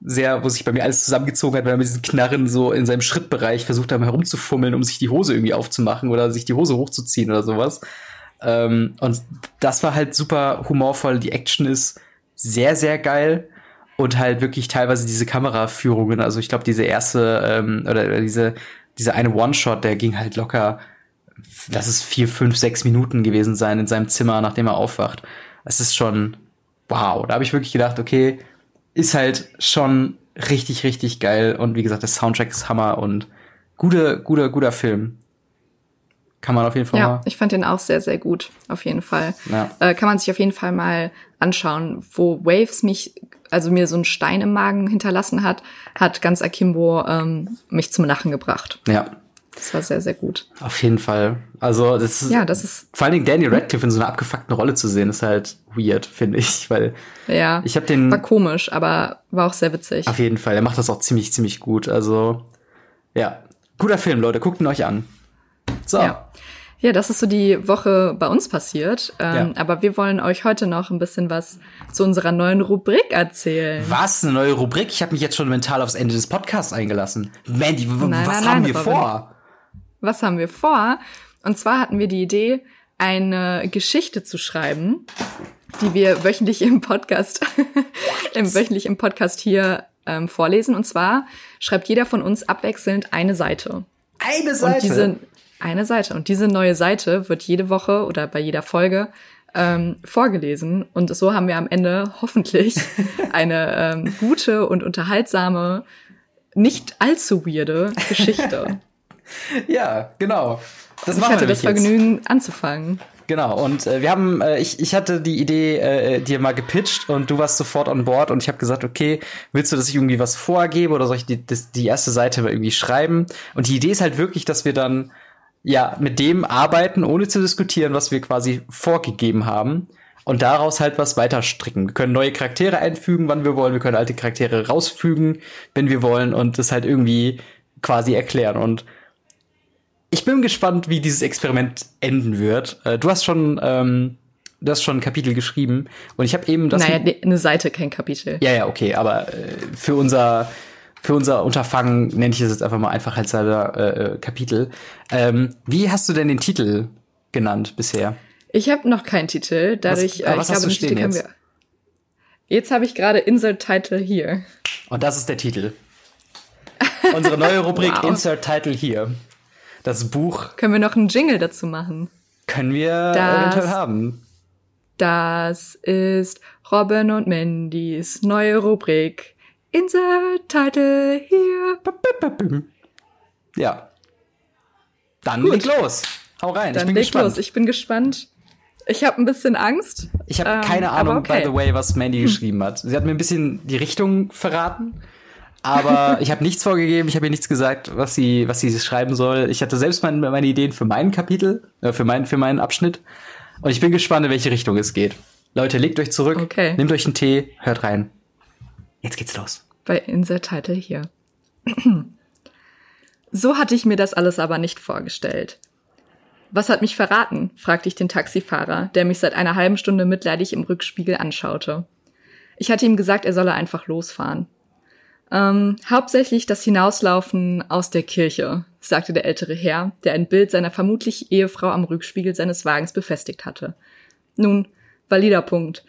sehr, wo sich bei mir alles zusammengezogen hat, weil er mit diesen Knarren so in seinem Schrittbereich versucht hat, herumzufummeln, um sich die Hose irgendwie aufzumachen oder sich die Hose hochzuziehen oder sowas. Ähm, und das war halt super humorvoll. Die Action ist sehr, sehr geil. Und halt wirklich teilweise diese Kameraführungen. Also ich glaube, diese erste, ähm, oder diese, diese eine One-Shot, der ging halt locker, lass es vier, fünf, sechs Minuten gewesen sein in seinem Zimmer, nachdem er aufwacht. Es ist schon, wow. Da habe ich wirklich gedacht, okay, ist halt schon richtig, richtig geil. Und wie gesagt, der Soundtrack ist Hammer und guter, guter, guter Film. Kann man auf jeden Fall ja, mal. ich fand den auch sehr, sehr gut, auf jeden Fall. Ja. Äh, kann man sich auf jeden Fall mal anschauen. Wo Waves mich, also mir so einen Stein im Magen hinterlassen hat, hat ganz Akimbo ähm, mich zum Lachen gebracht. Ja. Das war sehr, sehr gut. Auf jeden Fall. Also, das ist. Ja, das ist. Vor allen Dingen Danny Radcliffe in so einer abgefuckten Rolle zu sehen, ist halt weird, finde ich, weil. Ja. Ich habe den. War komisch, aber war auch sehr witzig. Auf jeden Fall. Er macht das auch ziemlich, ziemlich gut. Also, ja. Guter Film, Leute. Guckt ihn euch an. So. Ja. Ja, das ist so die Woche bei uns passiert. Ähm, ja. Aber wir wollen euch heute noch ein bisschen was zu unserer neuen Rubrik erzählen. Was? Eine neue Rubrik? Ich habe mich jetzt schon mental aufs Ende des Podcasts eingelassen. Mandy, nein, was nein, haben nein, wir Robin. vor? Was haben wir vor? Und zwar hatten wir die Idee, eine Geschichte zu schreiben, die wir wöchentlich im Podcast, (laughs) im wöchentlich im Podcast hier ähm, vorlesen. Und zwar schreibt jeder von uns abwechselnd eine Seite. Eine Seite. Und diese, eine Seite. Und diese neue Seite wird jede Woche oder bei jeder Folge ähm, vorgelesen. Und so haben wir am Ende hoffentlich (laughs) eine ähm, gute und unterhaltsame, nicht allzu weirde Geschichte. (laughs) ja, genau. Das ich hatte das Vergnügen jetzt. anzufangen. Genau, und äh, wir haben, äh, ich, ich hatte die Idee äh, dir mal gepitcht und du warst sofort on board und ich habe gesagt, okay, willst du, dass ich irgendwie was vorgebe oder soll ich die, das, die erste Seite irgendwie schreiben? Und die Idee ist halt wirklich, dass wir dann ja mit dem arbeiten, ohne zu diskutieren, was wir quasi vorgegeben haben und daraus halt was weiter stricken. Wir können neue Charaktere einfügen, wann wir wollen, wir können alte Charaktere rausfügen, wenn wir wollen und das halt irgendwie quasi erklären und ich bin gespannt, wie dieses Experiment enden wird. Äh, du hast schon, ähm, du hast schon ein Kapitel geschrieben und ich habe eben das. Naja, eine Seite, kein Kapitel. Ja, ja, okay, aber äh, für unser für unser Unterfangen nenne ich es jetzt einfach mal einfachheitshalber äh, äh, Kapitel. Ähm, wie hast du denn den Titel genannt bisher? Ich habe noch keinen Titel, dadurch. Was, äh, was ich hast du stehen jetzt? Jetzt habe ich gerade Insert Title hier. Und das ist der Titel. (laughs) Unsere neue Rubrik wow. Insert Title hier das Buch. Können wir noch einen Jingle dazu machen? Können wir das, eventuell haben. Das ist Robin und Mandys neue Rubrik. Insert Title hier. Ja. Dann Gut. leg los. Hau rein. Dann ich bin leg gespannt. los. Ich bin gespannt. Ich habe ein bisschen Angst. Ich habe ähm, keine Ahnung, okay. by the way, was Mandy (laughs) geschrieben hat. Sie hat mir ein bisschen die Richtung verraten. Aber (laughs) ich habe nichts vorgegeben, ich habe ihr nichts gesagt, was sie, was sie schreiben soll. Ich hatte selbst mein, meine Ideen für mein Kapitel, äh, für, mein, für meinen Abschnitt. Und ich bin gespannt, in welche Richtung es geht. Leute, legt euch zurück, okay. nehmt euch einen Tee, hört rein. Jetzt geht's los. Bei Insert Title hier. (clears throat) so hatte ich mir das alles aber nicht vorgestellt. Was hat mich verraten? fragte ich den Taxifahrer, der mich seit einer halben Stunde mitleidig im Rückspiegel anschaute. Ich hatte ihm gesagt, er solle einfach losfahren. Ähm, hauptsächlich das Hinauslaufen aus der Kirche, sagte der ältere Herr, der ein Bild seiner vermutlich Ehefrau am Rückspiegel seines Wagens befestigt hatte. Nun, valider Punkt.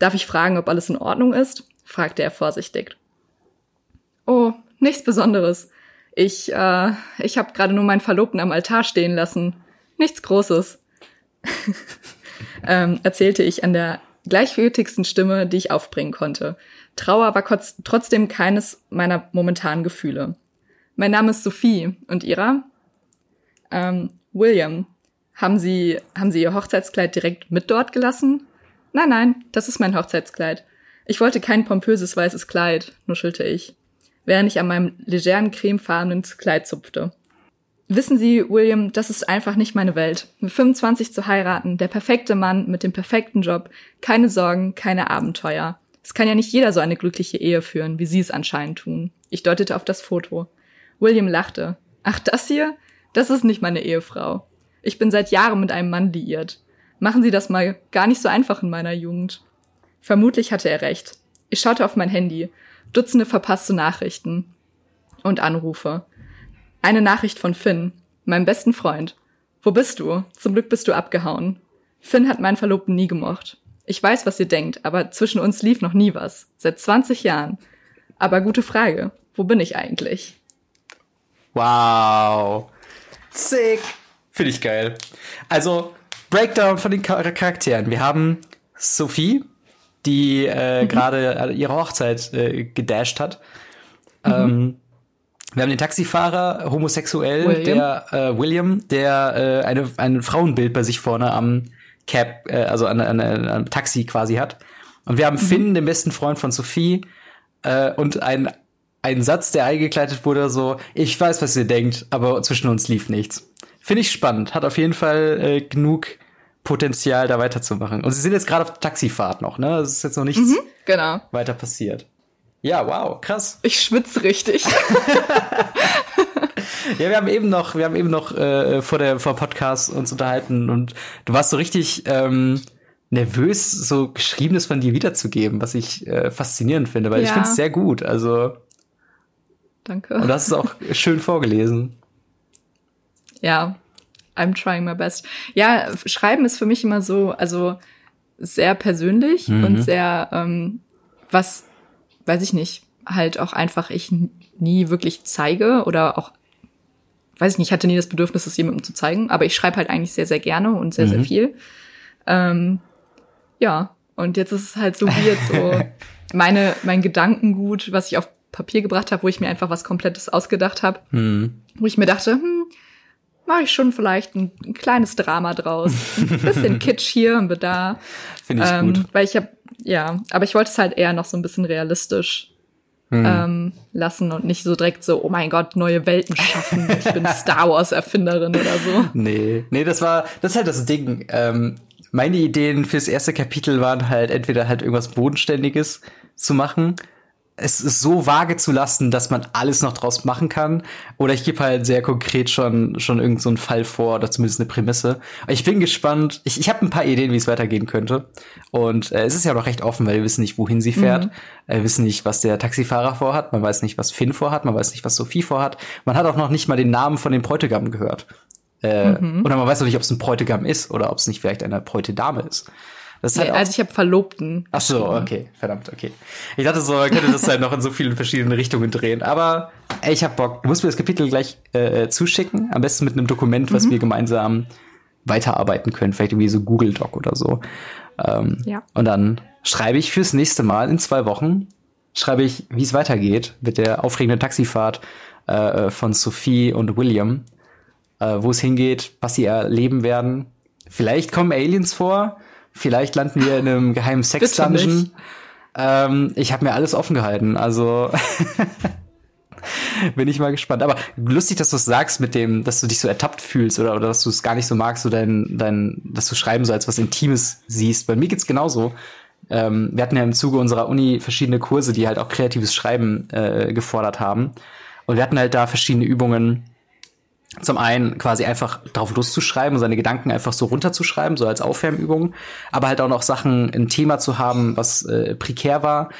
Darf ich fragen, ob alles in Ordnung ist? fragte er vorsichtig. Oh, nichts Besonderes. Ich, äh, ich habe gerade nur meinen Verlobten am Altar stehen lassen. Nichts Großes. (laughs) ähm, erzählte ich an der gleichgültigsten Stimme, die ich aufbringen konnte. Trauer war trotzdem keines meiner momentanen Gefühle. Mein Name ist Sophie und ihrer? Ähm, William. Haben Sie, haben Sie Ihr Hochzeitskleid direkt mit dort gelassen? Nein, nein, das ist mein Hochzeitskleid. Ich wollte kein pompöses weißes Kleid, nuschelte ich, während ich an meinem legeren cremefarbenen Kleid zupfte. Wissen Sie, William, das ist einfach nicht meine Welt. Mit 25 zu heiraten, der perfekte Mann mit dem perfekten Job, keine Sorgen, keine Abenteuer. Es kann ja nicht jeder so eine glückliche Ehe führen, wie Sie es anscheinend tun. Ich deutete auf das Foto. William lachte. Ach, das hier? Das ist nicht meine Ehefrau. Ich bin seit Jahren mit einem Mann liiert. Machen Sie das mal gar nicht so einfach in meiner Jugend. Vermutlich hatte er recht. Ich schaute auf mein Handy. Dutzende verpasste Nachrichten und Anrufe. Eine Nachricht von Finn, meinem besten Freund. Wo bist du? Zum Glück bist du abgehauen. Finn hat meinen Verlobten nie gemocht. Ich weiß, was ihr denkt, aber zwischen uns lief noch nie was. Seit 20 Jahren. Aber gute Frage. Wo bin ich eigentlich? Wow. Sick. Finde ich geil. Also, Breakdown von den Charakteren. Wir haben Sophie, die äh, mhm. gerade ihre Hochzeit äh, gedasht hat. Mhm. Ähm, wir haben den Taxifahrer, homosexuell, William. der äh, William, der äh, eine, ein Frauenbild bei sich vorne am Cab, äh, also an, an, an, an Taxi quasi hat. Und wir haben mhm. Finn, den besten Freund von Sophie, äh, und ein, ein Satz, der eingekleidet wurde, so, ich weiß, was ihr denkt, aber zwischen uns lief nichts. Finde ich spannend, hat auf jeden Fall äh, genug Potenzial, da weiterzumachen. Und sie sind jetzt gerade auf Taxifahrt noch, ne? Es ist jetzt noch nichts mhm, genau. weiter passiert. Ja, wow, krass. Ich schwitze richtig. (laughs) ja, wir haben eben noch, wir haben eben noch äh, vor der vor Podcast uns unterhalten und du warst so richtig ähm, nervös, so Geschriebenes von dir wiederzugeben, was ich äh, faszinierend finde, weil ja. ich finde es sehr gut. Also danke. Und das ist auch (laughs) schön vorgelesen. Ja, I'm trying my best. Ja, Schreiben ist für mich immer so, also sehr persönlich mhm. und sehr ähm, was weiß ich nicht, halt auch einfach ich nie wirklich zeige oder auch, weiß ich nicht, hatte nie das Bedürfnis, das jemandem zu zeigen, aber ich schreibe halt eigentlich sehr, sehr gerne und sehr, mhm. sehr viel. Ähm, ja, und jetzt ist es halt so wie jetzt so (laughs) meine, mein Gedankengut, was ich auf Papier gebracht habe, wo ich mir einfach was Komplettes ausgedacht habe, mhm. wo ich mir dachte, hm, mache ich schon vielleicht ein, ein, kleines Drama draus. Ein (laughs) bisschen Kitsch hier und da. Finde ich ähm, gut. Weil ich habe, ja, aber ich wollte es halt eher noch so ein bisschen realistisch hm. ähm, lassen und nicht so direkt so, oh mein Gott, neue Welten schaffen. Ich bin (laughs) Star Wars Erfinderin oder so. Nee, nee, das war, das ist halt das Ding. Ähm, meine Ideen fürs erste Kapitel waren halt entweder halt irgendwas Bodenständiges zu machen es ist so vage zu lassen, dass man alles noch draus machen kann. Oder ich gebe halt sehr konkret schon, schon irgendeinen so Fall vor oder zumindest eine Prämisse. Ich bin gespannt. Ich, ich habe ein paar Ideen, wie es weitergehen könnte. Und äh, es ist ja noch recht offen, weil wir wissen nicht, wohin sie fährt. Mhm. Äh, wir wissen nicht, was der Taxifahrer vorhat. Man weiß nicht, was Finn vorhat. Man weiß nicht, was Sophie vorhat. Man hat auch noch nicht mal den Namen von dem Bräutigam gehört. Äh, mhm. Oder man weiß noch nicht, ob es ein Bräutigam ist oder ob es nicht vielleicht eine Bräutedame ist. Das nee, halt also ich habe Verlobten. Ach so, okay, verdammt, okay. Ich dachte so, man könnte das halt noch in so vielen verschiedenen Richtungen drehen. Aber ey, ich hab Bock. Du musst mir das Kapitel gleich äh, zuschicken. Am besten mit einem Dokument, was mhm. wir gemeinsam weiterarbeiten können. Vielleicht irgendwie so Google Doc oder so. Ähm, ja. Und dann schreibe ich fürs nächste Mal in zwei Wochen, schreibe ich, wie es weitergeht mit der aufregenden Taxifahrt äh, von Sophie und William. Äh, wo es hingeht, was sie erleben werden. Vielleicht kommen Aliens vor Vielleicht landen wir in einem (laughs) geheimen Sex-Dungeon. Ähm, ich habe mir alles offen gehalten. Also (laughs) bin ich mal gespannt. Aber lustig, dass du es sagst mit dem, dass du dich so ertappt fühlst oder, oder dass du es gar nicht so magst, so dein, dein, dass du schreiben so als was Intimes siehst. Bei mir geht's genauso. Ähm, wir hatten ja im Zuge unserer Uni verschiedene Kurse, die halt auch kreatives Schreiben äh, gefordert haben. Und wir hatten halt da verschiedene Übungen, zum einen quasi einfach drauf loszuschreiben seine Gedanken einfach so runterzuschreiben, so als Aufwärmübung, aber halt auch noch Sachen, ein Thema zu haben, was äh, prekär war.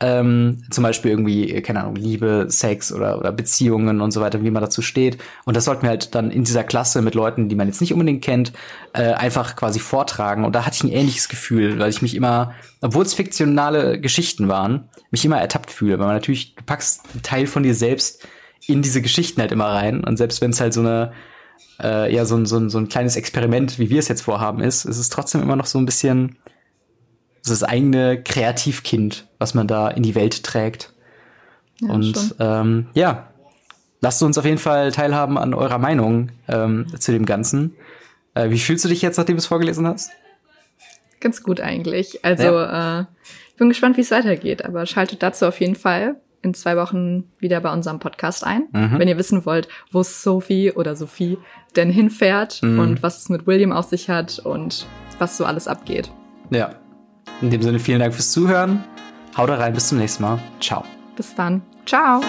Ähm, zum Beispiel irgendwie, keine Ahnung, Liebe, Sex oder, oder Beziehungen und so weiter, wie man dazu steht. Und das sollten wir halt dann in dieser Klasse mit Leuten, die man jetzt nicht unbedingt kennt, äh, einfach quasi vortragen. Und da hatte ich ein ähnliches Gefühl, weil ich mich immer, obwohl es fiktionale Geschichten waren, mich immer ertappt fühle. Weil man natürlich, du packst einen Teil von dir selbst in diese Geschichten halt immer rein. Und selbst wenn es halt so eine, äh, ja, so ein, so, ein, so ein kleines Experiment, wie wir es jetzt vorhaben, ist, ist es trotzdem immer noch so ein bisschen so das eigene Kreativkind, was man da in die Welt trägt. Ja, und ähm, ja, lasst uns auf jeden Fall teilhaben an eurer Meinung ähm, zu dem Ganzen. Äh, wie fühlst du dich jetzt, nachdem du es vorgelesen hast? Ganz gut eigentlich. Also ja. äh, ich bin gespannt, wie es weitergeht, aber schaltet dazu auf jeden Fall in zwei Wochen wieder bei unserem Podcast ein. Mhm. Wenn ihr wissen wollt, wo Sophie oder Sophie denn hinfährt mhm. und was es mit William auf sich hat und was so alles abgeht. Ja. In dem Sinne vielen Dank fürs Zuhören. Haut rein, bis zum nächsten Mal. Ciao. Bis dann. Ciao.